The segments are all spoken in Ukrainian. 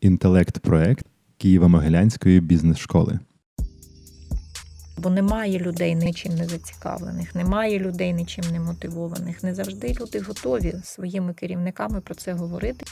інтелект-проект Києво-Могилянської бізнес-школи. Бо немає людей нічим не зацікавлених, немає людей нічим не мотивованих. Не завжди люди готові своїми керівниками про це говорити.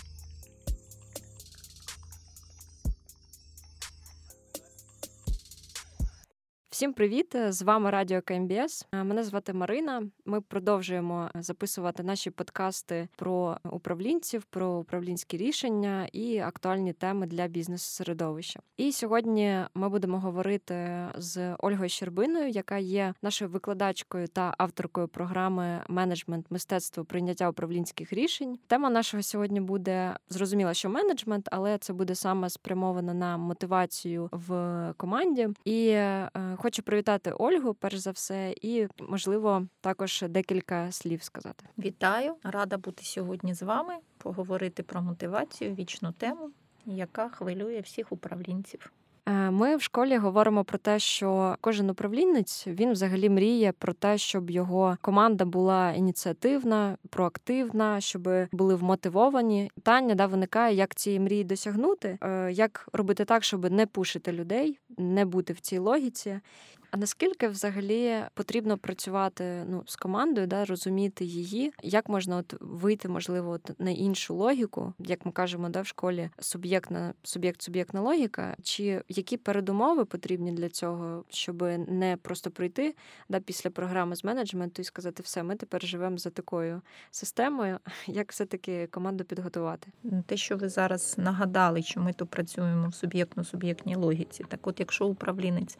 Всім привіт! З вами Радіо КМБС. Мене звати Марина. Ми продовжуємо записувати наші подкасти про управлінців, про управлінські рішення і актуальні теми для бізнес-середовища. І сьогодні ми будемо говорити з Ольгою Щербиною, яка є нашою викладачкою та авторкою програми менеджмент мистецтво прийняття управлінських рішень. Тема нашого сьогодні буде зрозуміла, що менеджмент, але це буде саме спрямовано на мотивацію в команді. І е, Хочу привітати Ольгу, перш за все, і можливо також декілька слів сказати. Вітаю, рада бути сьогодні з вами, поговорити про мотивацію, вічну тему, яка хвилює всіх управлінців. Е, ми в школі говоримо про те, що кожен управлінець він взагалі мріє про те, щоб його команда була ініціативна, проактивна, щоб були вмотивовані. Питання да виникає, як цієї мрії досягнути, е, як робити так, щоб не пушити людей, не бути в цій логіці. А наскільки взагалі потрібно працювати ну з командою, да розуміти її, як можна от вийти, можливо, от на іншу логіку, як ми кажемо, да в школі суб'єктна суб'єкт, суб'єктна логіка, чи які передумови потрібні для цього, щоб не просто прийти да після програми з менеджменту і сказати, все, ми тепер живемо за такою системою. Як все таки команду підготувати? Те, що ви зараз нагадали, що ми тут працюємо в суб'єктно-суб'єктній логіці, так от, якщо управлінець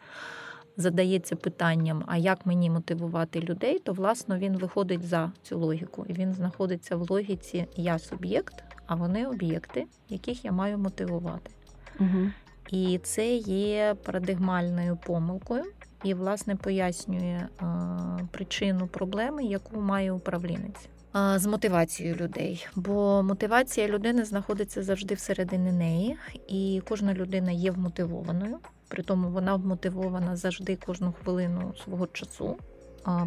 задається питанням, а як мені мотивувати людей, то власно він виходить за цю логіку. І він знаходиться в логіці Я суб'єкт, а вони об'єкти, яких я маю мотивувати. Угу. І це є парадигмальною помилкою, і, власне, пояснює а, причину проблеми, яку має управлінець. З мотивацією людей, бо мотивація людини знаходиться завжди всередині неї, і кожна людина є вмотивованою. При тому вона вмотивована завжди кожну хвилину свого часу.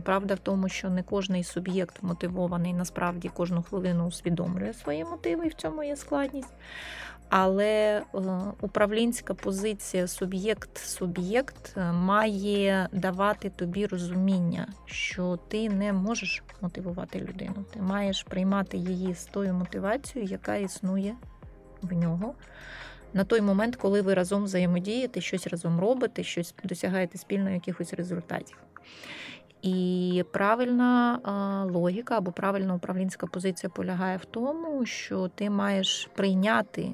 Правда в тому, що не кожний суб'єкт мотивований насправді кожну хвилину усвідомлює свої мотиви, і в цьому є складність. Але е, управлінська позиція суб'єкт-суб'єкт е, має давати тобі розуміння, що ти не можеш мотивувати людину. Ти маєш приймати її з тою мотивацією, яка існує в нього на той момент, коли ви разом взаємодієте, щось разом робите, щось досягаєте спільно якихось результатів. І правильна логіка або правильна управлінська позиція полягає в тому, що ти маєш прийняти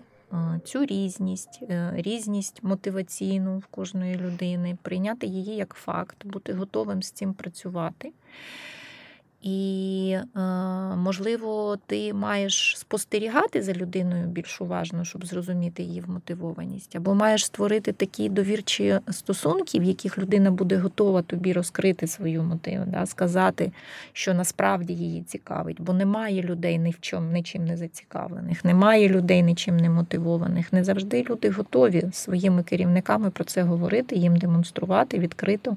цю різність, е, різність мотиваційну в кожної людини, прийняти її як факт, бути готовим з цим працювати. І, е, можливо, ти маєш спостерігати за людиною більш уважно, щоб зрозуміти її вмотивованість, або маєш створити такі довірчі стосунки, в яких людина буде готова тобі розкрити свою мотиву, да, сказати, що насправді її цікавить, бо немає людей ні в чому нічим не зацікавлених, немає людей нічим не мотивованих. Не завжди люди готові своїми керівниками про це говорити, їм демонструвати відкрито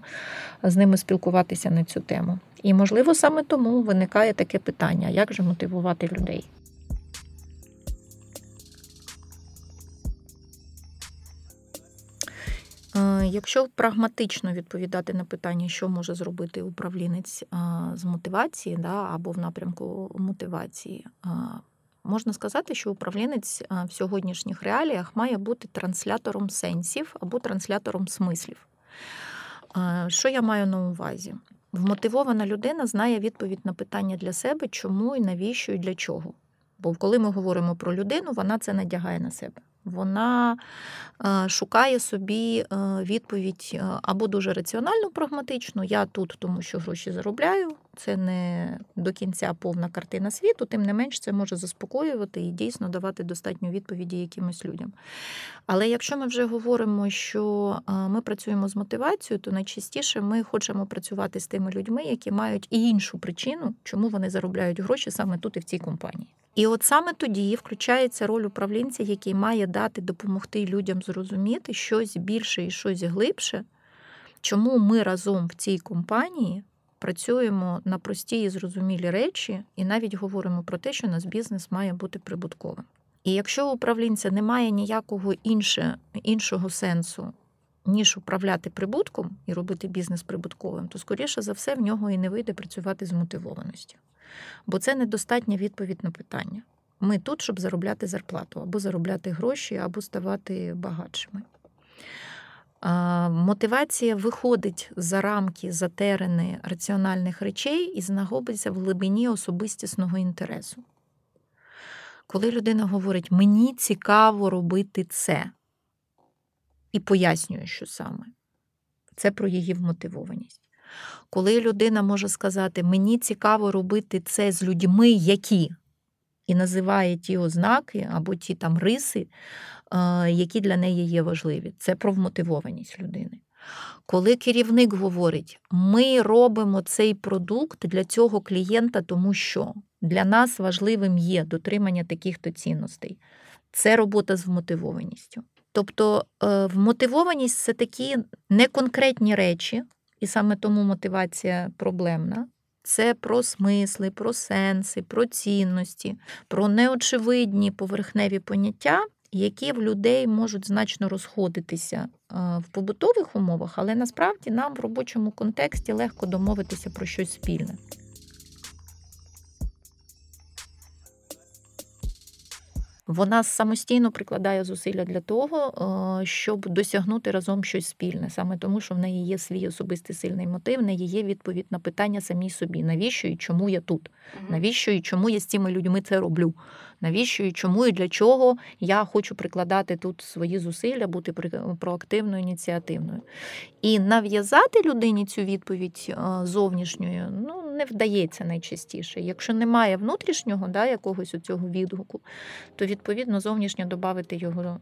з ними спілкуватися на цю тему. І, можливо, саме тому виникає таке питання: як же мотивувати людей? Е, якщо прагматично відповідати на питання, що може зробити управлінець е, з мотивації да, або в напрямку мотивації, е, можна сказати, що управлінець в сьогоднішніх реаліях має бути транслятором сенсів або транслятором смислів. Що я маю на увазі? Вмотивована людина знає відповідь на питання для себе, чому і навіщо і для чого. Бо коли ми говоримо про людину, вона це надягає на себе вона е, шукає собі е, відповідь е, або дуже раціонально прагматичну. Я тут, тому що гроші заробляю. Це не до кінця повна картина світу, тим не менш це може заспокоювати і дійсно давати достатню відповіді якимось людям. Але якщо ми вже говоримо, що ми працюємо з мотивацією, то найчастіше ми хочемо працювати з тими людьми, які мають і іншу причину, чому вони заробляють гроші саме тут і в цій компанії. І от саме тоді включається роль управлінця, який має дати допомогти людям зрозуміти щось більше і щось глибше, чому ми разом в цій компанії працюємо на прості і зрозумілі речі, і навіть говоримо про те, що наш бізнес має бути прибутковим. І якщо у управлінця немає ніякого інше, іншого сенсу, ніж управляти прибутком і робити бізнес прибутковим, то, скоріше за все, в нього і не вийде працювати з мотивованістю. Бо це недостатня відповідь на питання. Ми тут, щоб заробляти зарплату, або заробляти гроші, або ставати багатшими. Мотивація виходить за рамки за терени раціональних речей і знаходиться в глибині особистісного інтересу. Коли людина говорить, мені цікаво робити це, і пояснює, що саме, це про її вмотивованість. Коли людина може сказати, мені цікаво робити це з людьми, які, і називає ті ознаки або ті там риси, які для неї є важливі. Це про вмотивованість людини. Коли керівник говорить, ми робимо цей продукт для цього клієнта, тому що для нас важливим є дотримання таких-то цінностей, це робота з вмотивованістю. Тобто е, вмотивованість це такі неконкретні речі, і саме тому мотивація проблемна. Це про смисли, про сенси, про цінності, про неочевидні поверхневі поняття, які в людей можуть значно розходитися в побутових умовах, але насправді нам в робочому контексті легко домовитися про щось спільне. Вона самостійно прикладає зусилля для того, е, щоб досягнути разом щось спільне, саме тому, що в неї є свій особистий сильний мотив, в неї є відповідь на питання самій собі, навіщо і чому я тут, навіщо і чому я з цими людьми це роблю, навіщо і чому і для чого я хочу прикладати тут свої зусилля, бути проактивною, ініціативною. І нав'язати людині цю відповідь е, зовнішньою ну, не вдається найчастіше. Якщо немає внутрішнього да, якогось цього відгуку, то відповідно зовнішньо додати його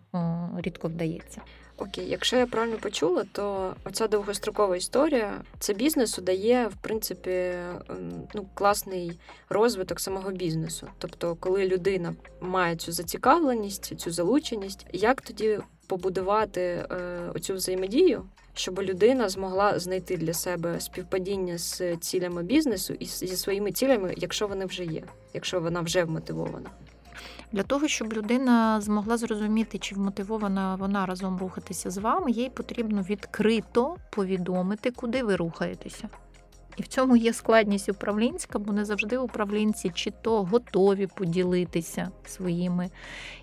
рідко вдається. Окей, якщо я правильно почула, то оця довгострокова історія це бізнесу дає в принципі ем, ну, класний розвиток самого бізнесу. Тобто, коли людина має цю зацікавленість, цю залученість, як тоді побудувати е, оцю взаємодію, щоб людина змогла знайти для себе співпадіння з цілями бізнесу і зі своїми цілями, якщо вони вже є, якщо вона вже вмотивована. Для того, щоб людина змогла зрозуміти, чи вмотивована вона разом рухатися з вами, їй потрібно відкрито повідомити, куди ви рухаєтеся. І в цьому є складність управлінська, бо не завжди управлінці чи то готові поділитися своїми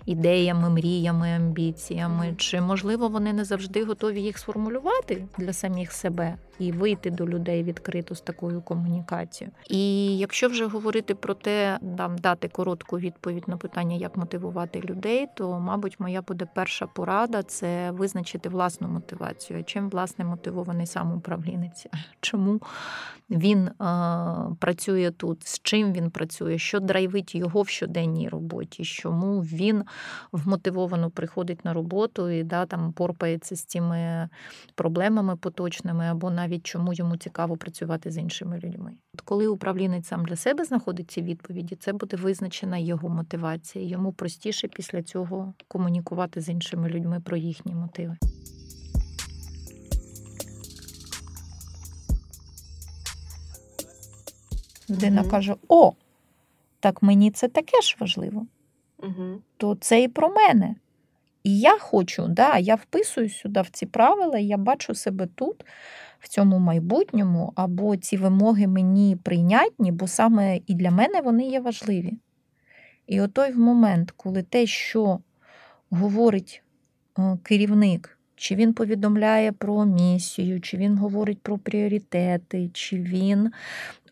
ідеями, мріями, амбіціями, чи можливо вони не завжди готові їх сформулювати для самих себе і вийти до людей відкрито з такою комунікацією. І якщо вже говорити про те, там дати коротку відповідь на питання, як мотивувати людей, то, мабуть, моя буде перша порада це визначити власну мотивацію. Чим власне мотивований сам управлінець? Чому він а, працює тут, з чим він працює, що драйвить його в щоденній роботі, чому він вмотивовано приходить на роботу і да, там порпається з цими проблемами поточними або навіть навіть чому йому цікаво працювати з іншими людьми. От коли управлінець сам для себе знаходить ці відповіді, це буде визначена його мотивація. Йому простіше після цього комунікувати з іншими людьми про їхні мотиви. Людина угу. каже: О, так мені це таке ж важливо. Угу. То це і про мене. І я хочу, да, я вписую сюди в ці правила, я бачу себе тут, в цьому майбутньому, або ці вимоги мені прийнятні, бо саме і для мене вони є важливі. І отой в момент, коли те, що говорить е, керівник, чи він повідомляє про місію, чи він говорить про пріоритети, чи він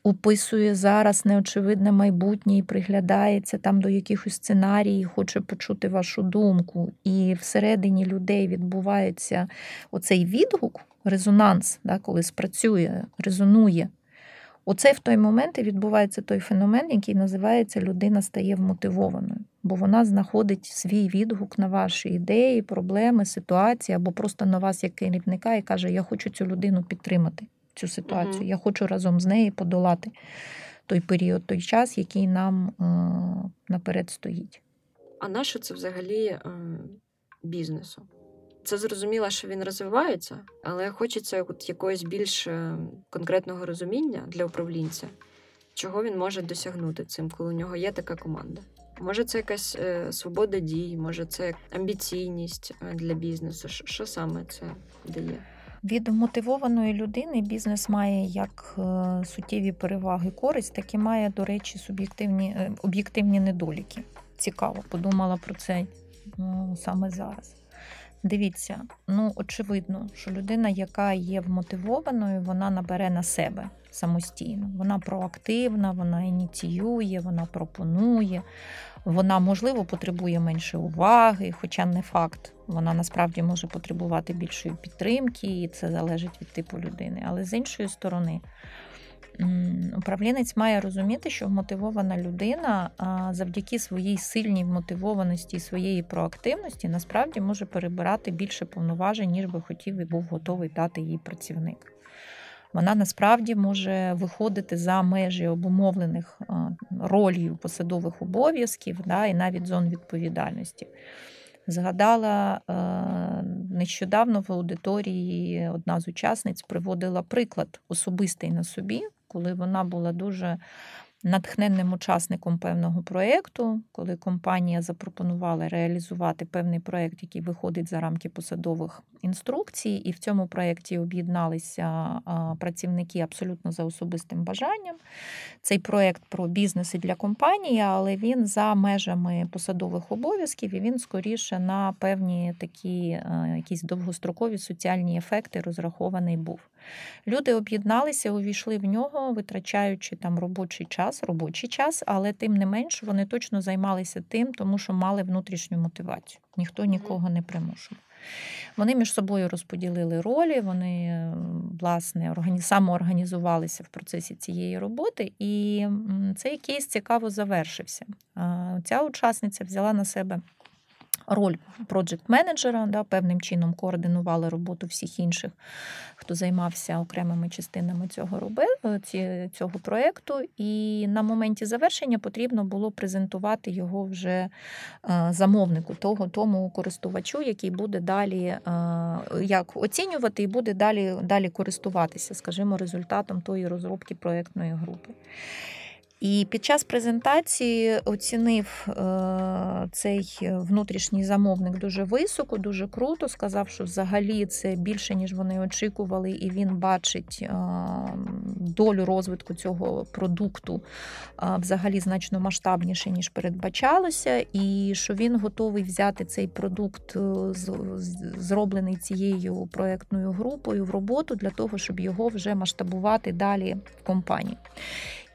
описує зараз неочевидне майбутнє і приглядається там до якихось сценаріїв, хоче почути вашу думку. І всередині людей відбувається оцей відгук, резонанс, да, коли спрацює, резонує. Оце в той момент і відбувається той феномен, який називається людина стає вмотивованою, бо вона знаходить свій відгук на ваші ідеї, проблеми, ситуації або просто на вас як керівника і каже: Я хочу цю людину підтримати цю ситуацію. Угу. Я хочу разом з нею подолати той період, той час, який нам е, наперед стоїть. А на що це взагалі е, бізнесу? Це зрозуміло, що він розвивається, але хочеться от якогось більш е, конкретного розуміння для управлінця, чого він може досягнути цим, коли у нього є така команда. Може, це якась е, свобода дій, може, це амбіційність для бізнесу. Що, що саме це дає? Від мотивованої людини бізнес має як е, суттєві переваги користь, так і має, до речі, суб'єктивні е, об'єктивні недоліки. Цікаво, подумала про це ну, саме зараз. Дивіться, ну очевидно, що людина, яка є вмотивованою, вона набере на себе самостійно. Вона проактивна, вона ініціює, вона пропонує, вона, можливо, потребує менше уваги, хоча не факт. Вона насправді може потребувати більшої підтримки, і це залежить від типу людини. Але з іншої сторони, управлінець має розуміти, що вмотивована людина завдяки своїй сильній вмотивованості і своєї проактивності насправді може перебирати більше повноважень, ніж би хотів і був готовий дати їй працівник. Вона насправді може виходити за межі обумовлених ролью посадових обов'язків да, і навіть зон відповідальності. Згадала е, нещодавно в аудиторії одна з учасниць приводила приклад особистий на собі, коли вона була дуже натхненним учасником певного проєкту, коли компанія запропонувала реалізувати певний проєкт, який виходить за рамки посадових інструкцій, і в цьому проєкті об'єдналися працівники абсолютно за особистим бажанням. Цей проєкт про бізнес і для компанії, але він за межами посадових обов'язків і він скоріше на певні такі якісь довгострокові соціальні ефекти розрахований був. Люди об'єдналися, увійшли в нього, витрачаючи там робочий час, робочий час, але тим не менш вони точно займалися тим, тому що мали внутрішню мотивацію. Ніхто нікого не примушував. Вони між собою розподілили ролі, вони власне самоорганізувалися в процесі цієї роботи, і цей кейс цікаво завершився. Ця учасниця взяла на себе роль проджект-менеджера, да, певним чином координували роботу всіх інших, хто займався окремими частинами цього роби, е, цього проєкту. І на моменті завершення потрібно було презентувати його вже е, замовнику, того тому користувачу, який буде далі е, як оцінювати і буде далі, далі користуватися, скажімо, результатом тої розробки проєктної групи. І під час презентації оцінив е, цей внутрішній замовник дуже високо, дуже круто. Сказав, що взагалі це більше, ніж вони очікували, і він бачить е, долю розвитку цього продукту е, взагалі значно масштабніше, ніж передбачалося, і що він готовий взяти цей продукт, зроблений цією проєктною групою в роботу для того, щоб його вже масштабувати далі в компанії.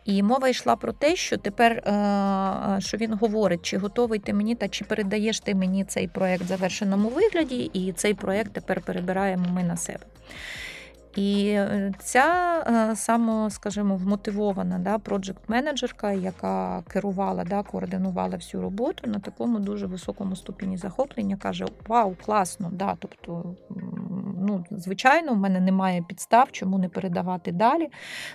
І мова йшла про те, що тепер е, е, що він говорить, чи готовий ти мені, та чи передаєш ти мені цей проект в завершеному вигляді, і цей проект тепер перебираємо ми на себе. І е, ця е, само, скажімо, вмотивована да, проджект-менеджерка, яка керувала, да, координувала всю роботу на такому дуже високому ступені захоплення, каже: Вау, класно! да, тобто, ну, Звичайно, в мене немає підстав, чому не передавати далі.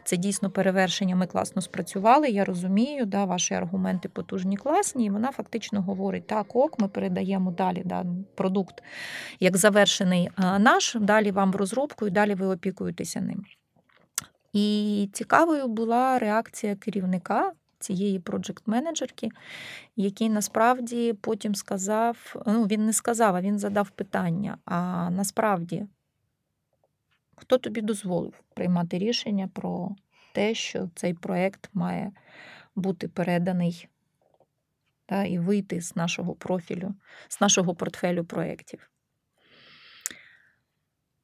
Це дійсно перевершення. Ми класно спрацювали. Я розумію, да, ваші аргументи потужні, класні. І вона фактично говорить: так, ок, ми передаємо далі да, продукт як завершений наш, далі вам в розробку і далі ви опікуєте опікуєтеся ним. І цікавою була реакція керівника цієї проджект-менеджерки, який насправді потім сказав: ну, він не сказав, а він задав питання: а насправді, хто тобі дозволив приймати рішення про те, що цей проєкт має бути переданий та, і вийти з нашого профілю, з нашого портфелю проєктів?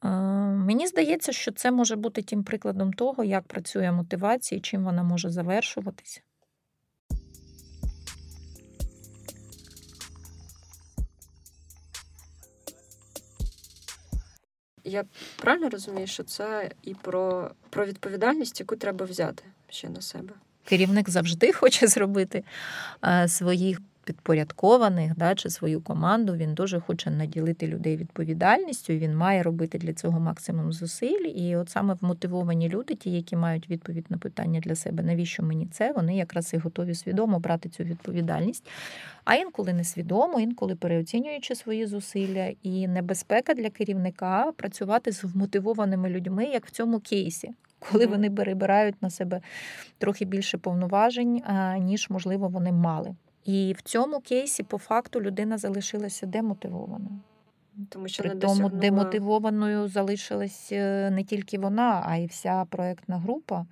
Мені здається, що це може бути тим прикладом того, як працює мотивація і чим вона може завершуватися. Я правильно розумію, що це і про, про відповідальність, яку треба взяти ще на себе. Керівник завжди хоче зробити е, своїх підпорядкованих да, чи свою команду, він дуже хоче наділити людей відповідальністю, і він має робити для цього максимум зусиль. І от саме вмотивовані люди, ті, які мають відповідь на питання для себе, навіщо мені це, вони якраз і готові свідомо брати цю відповідальність. А інколи несвідомо, інколи переоцінюючи свої зусилля, і небезпека для керівника працювати з вмотивованими людьми, як в цьому кейсі. Коли вони перебирають на себе трохи більше повноважень, ніж можливо вони мали. І в цьому кейсі, по факту, людина залишилася демотивованою. Тому що При не тому досягнула... демотивованою залишилась е, не тільки вона, а й вся проєктна група,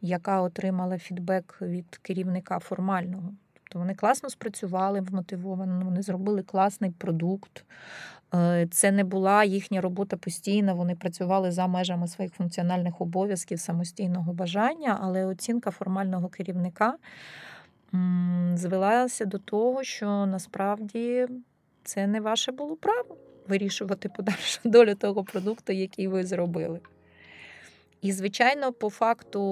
яка отримала фідбек від керівника формального. Тобто вони класно спрацювали вмотивовано, вони зробили класний продукт. Е, Це не була їхня робота постійна, вони працювали за межами своїх функціональних обов'язків, самостійного бажання, але оцінка формального керівника звелася до того, що насправді це не ваше було право вирішувати подальшу долю того продукту, який ви зробили. І, звичайно, по факту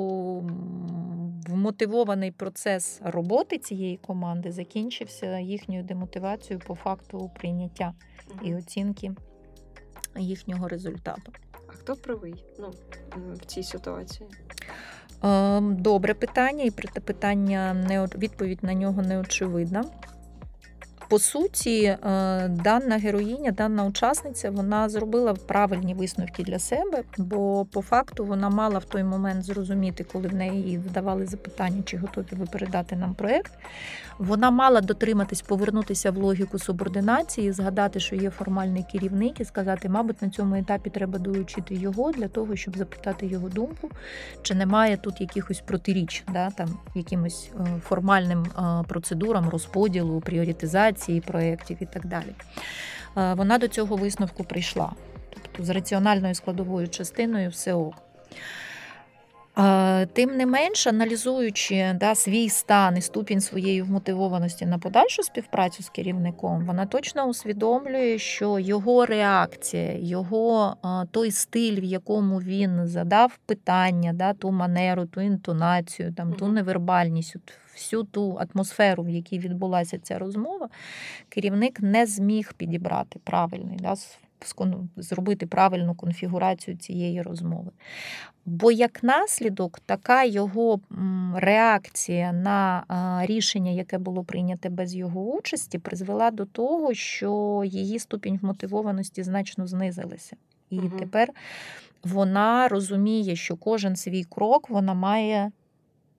вмотивований процес роботи цієї команди закінчився їхньою демотивацією по факту прийняття і оцінки їхнього результату. А хто правий ну, в цій ситуації? Ем, Добре питання, і проте питання не відповідь на нього не очевидна. По суті, е, дана героїня, дана учасниця, вона зробила правильні висновки для себе, бо по факту вона мала в той момент зрозуміти, коли в неї вдавали запитання, чи готові ви передати нам проєкт. Вона мала дотриматись, повернутися в логіку субординації, згадати, що є формальний керівник, і сказати, мабуть, на цьому етапі треба долучити його для того, щоб запитати його думку, чи немає тут якихось протиріч, да, там якимось е, формальним е, процедурам розподілу, пріоритизації проєктів і так далі. Е, Вона до цього висновку прийшла. Тобто з раціональною складовою частиною все ок. Е, Тим не менш, аналізуючи да, свій стан і ступінь своєї вмотивованості на подальшу співпрацю з керівником, вона точно усвідомлює, що його реакція, його е, той стиль, в якому він задав питання, да, ту манеру, ту інтонацію, там, ту невербальність, всю ту атмосферу, в якій відбулася ця розмова, керівник не зміг підібрати правильний, да, зробити правильну конфігурацію цієї розмови. Бо як наслідок, така його реакція на рішення, яке було прийняте без його участі, призвела до того, що її ступінь вмотивованості значно знизилася. І Мгм. тепер вона розуміє, що кожен свій крок вона має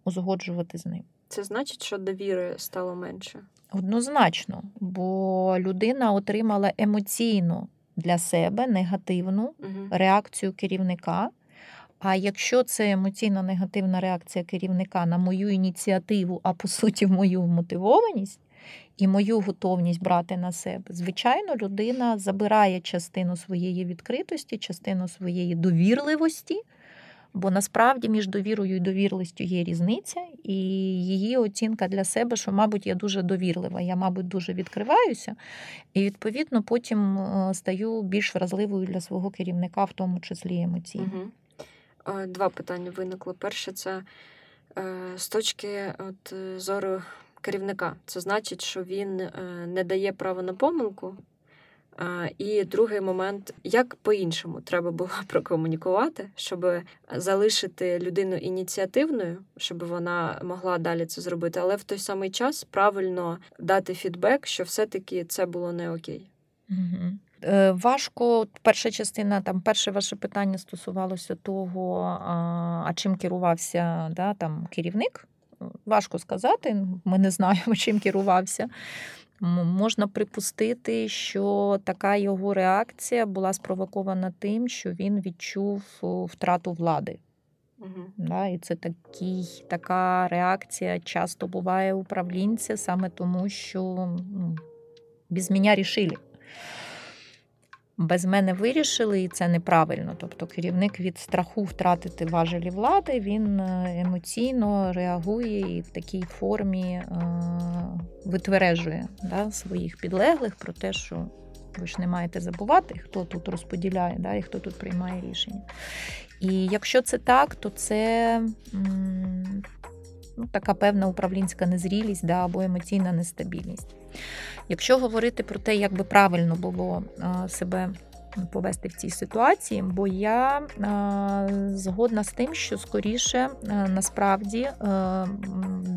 узгоджувати з ним. Це значить, що довіри стало менше. Однозначно, бо людина отримала емоційну для себе негативну Угу. реакцію керівника. А якщо це емоційно негативна реакція керівника на мою ініціативу, а по суті, мою мотивованість і мою готовність брати на себе, звичайно, людина забирає частину своєї відкритості, частину своєї довірливості. Бо насправді між довірою і довірливістю є різниця, і її оцінка для себе, що, мабуть, я дуже довірлива, я, мабуть, дуже відкриваюся, і відповідно потім е, стаю більш вразливою для свого керівника, в тому числі емоційно. Угу. Два питання виникло. Перше, це е, з точки от, зору керівника. Це значить, що він е, не дає права на помилку. І другий момент, як по-іншому треба було прокомунікувати, щоб залишити людину ініціативною, щоб вона могла далі це зробити, але в той самий час правильно дати фідбек, що все-таки це було не окей. Угу. Важко, перша частина, там перше ваше питання стосувалося того, а чим керувався да, там, керівник. Важко сказати, ми не знаємо, чим керувався. Можна припустити, що така його реакція була спровокована тим, що він відчув втрату влади. Угу. Да, і це такий, така реакція часто буває у управлінця саме тому, що ну, без мене рішили. Без мене вирішили, і це неправильно. Тобто керівник від страху втратити важелі влади, він е, емоційно реагує і в такій формі е, витвережує да, своїх підлеглих про те, що ви ж не маєте забувати, хто тут розподіляє да, і хто тут приймає рішення. І якщо це так, то це ну, така певна управлінська незрілість да, або емоційна нестабільність. Якщо говорити про те, як би правильно було себе повести в цій ситуації, бо я е, згодна з тим, що скоріше е, насправді е,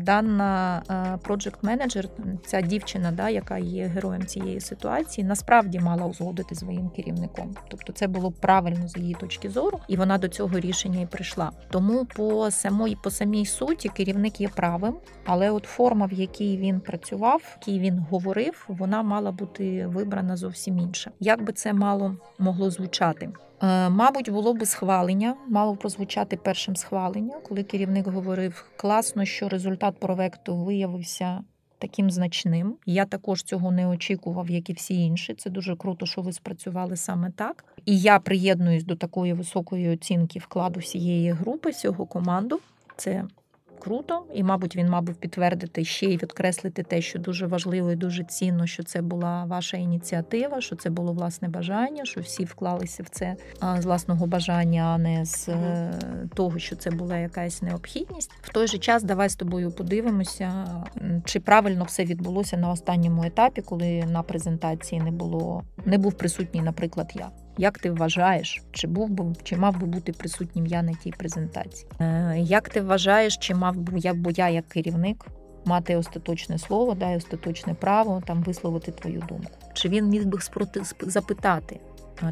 дана project менеджер ця дівчина, да, яка є героєм цієї ситуації, насправді мала узгодити своїм керівником. Тобто, це було правильно з її точки зору, і вона до цього рішення і прийшла. Тому по самої по самій суті керівник є правим, але от форма, в якій він працював, в якій він говорив, вона мала бути вибрана зовсім інша. Як би це мало могло звучати? Е, мабуть, було би схвалення, мало прозвучати першим схвалення, коли керівник говорив класно, що результат проекту виявився. Таким значним. Я також цього не очікував, як і всі інші. Це дуже круто, що ви спрацювали саме так. І я приєднуюсь до такої високої оцінки вкладу всієї групи, всього команду. Це круто, і, мабуть, він мав би підтвердити ще й відкреслити те, що дуже важливо і дуже цінно, що це була ваша ініціатива, що це було власне бажання, що всі вклалися в це з власного бажання, а не з е, того, що це була якась необхідність. В той же час давай з тобою подивимося, чи правильно все відбулося на останньому етапі, коли на презентації не було, не був присутній, наприклад, я. Як ти вважаєш, чи був би чи мав би бути присутнім я на тій презентації? Е, Як ти вважаєш, чи мав би я бо я як керівник мати остаточне слово, да, остаточне право там висловити твою думку? Чи він міг би спроти запитати?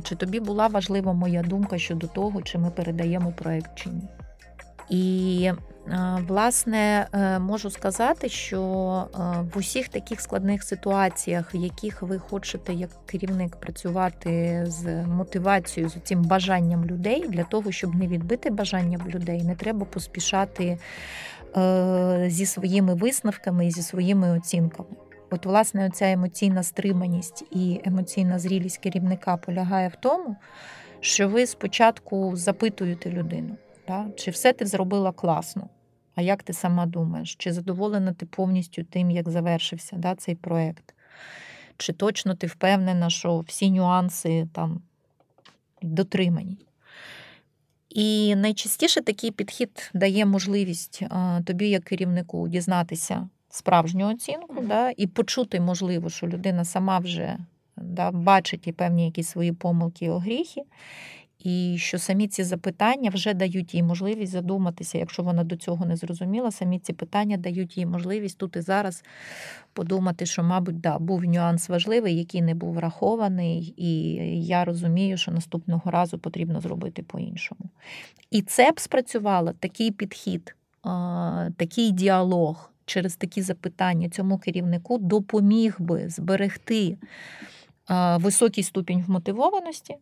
Чи тобі була важлива моя думка щодо того, чи ми передаємо проект чи ні? І Власне, е, можу сказати, що е, в усіх таких складних ситуаціях, в яких ви хочете як керівник працювати з мотивацією, з цим бажанням людей, для того, щоб не відбити бажання в людей, не треба поспішати е, зі своїми висновками і зі своїми оцінками. От, власне, оця емоційна стриманість і емоційна зрілість керівника полягає в тому, що ви спочатку запитуєте людину. Да? Чи все ти зробила класно? А як ти сама думаєш? Чи задоволена ти повністю тим, як завершився да, цей проєкт? Чи точно ти впевнена, що всі нюанси там дотримані? І найчастіше такий підхід дає можливість а, тобі, як керівнику, дізнатися справжню оцінку да, і почути, можливо, що людина сама вже да, бачить і певні якісь свої помилки і огріхи, і що самі ці запитання вже дають їй можливість задуматися, якщо вона до цього не зрозуміла, самі ці питання дають їй можливість тут і зараз подумати, що, мабуть, да, був нюанс важливий, який не був врахований, і я розумію, що наступного разу потрібно зробити по-іншому. І це б спрацювало такий підхід, такий діалог через такі запитання цьому керівнику допоміг би зберегти високий ступінь вмотивованості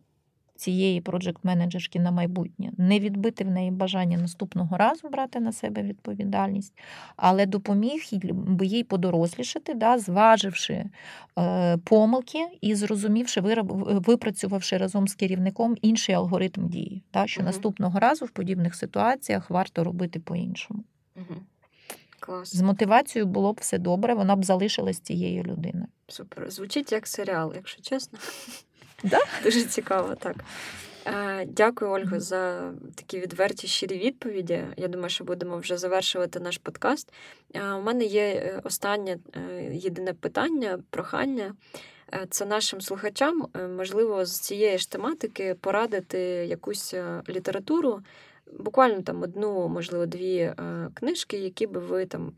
цієї проджект-менеджерки на майбутнє, не відбити в неї бажання наступного разу брати на себе відповідальність, але допоміг би їй подорослішати, да, зваживши е, помилки і зрозумівши, випрацювавши разом з керівником інший алгоритм дії, да, що угу. наступного разу в подібних ситуаціях варто робити по-іншому. Угу. Клас. З мотивацією було б все добре, вона б залишилась цією людиною. Супер. Звучить як серіал, якщо чесно. Да? Дуже цікаво, так. Е, дякую, Ольго, за такі відверті щирі відповіді. Я думаю, що будемо вже завершувати наш подкаст. Е, у мене є е, останнє єдине питання, прохання. Це нашим слухачам, можливо, з цієї ж тематики порадити якусь літературу, буквально там одну, можливо, дві книжки, які би ви там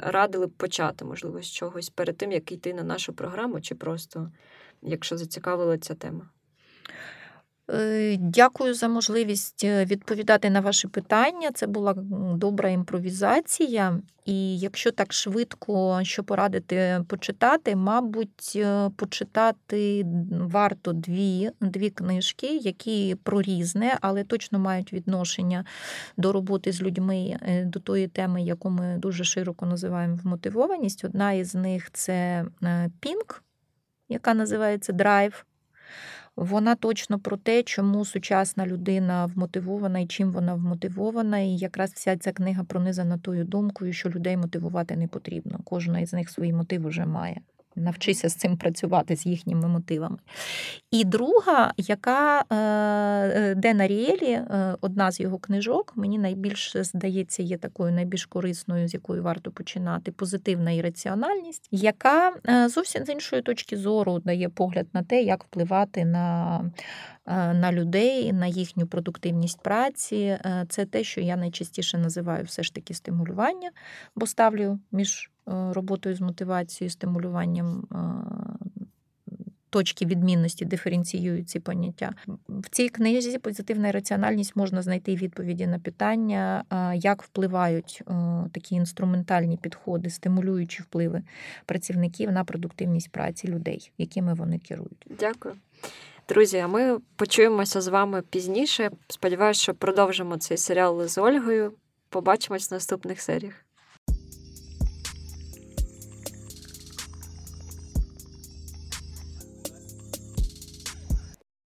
радили б почати, можливо, з чогось перед тим, як йти на нашу програму, чи просто якщо зацікавила ця тема. Е, дякую за можливість е, відповідати на ваші питання. Це була добра імпровізація. І якщо так швидко що порадити почитати, мабуть, е, почитати варто дві дві книжки, які про різне, але точно мають відношення до роботи з людьми, до тої теми, яку ми дуже широко називаємо вмотивованість. Одна із них це Пінк яка називається Драйв. Вона точно про те, чому сучасна людина вмотивована і чим вона вмотивована. І якраз вся ця книга пронизана тою думкою, що людей мотивувати не потрібно. Кожна із них свої мотиви вже має. Навчися з цим працювати з їхніми мотивами. І друга, яка е, Дена Аріелі, одна з його книжок, мені найбільше здається, є такою найбільш корисною, з якою варто починати позитивна ірраціональність, яка зовсім з іншої точки зору дає погляд на те, як впливати на на людей, на їхню продуктивність праці. Це те, що я найчастіше називаю все ж таки стимулювання, бо ставлю між роботою з мотивацією, стимулюванням. Точки відмінності диференціюють ці поняття. В цій книзі позитивна раціональність можна знайти відповіді на питання, як впливають такі інструментальні підходи, стимулюючі впливи працівників на продуктивність праці людей, якими вони керують. Дякую. Друзі, а ми почуємося з вами пізніше. Сподіваюся, що продовжимо цей серіал з Ольгою. Побачимось в наступних серіях.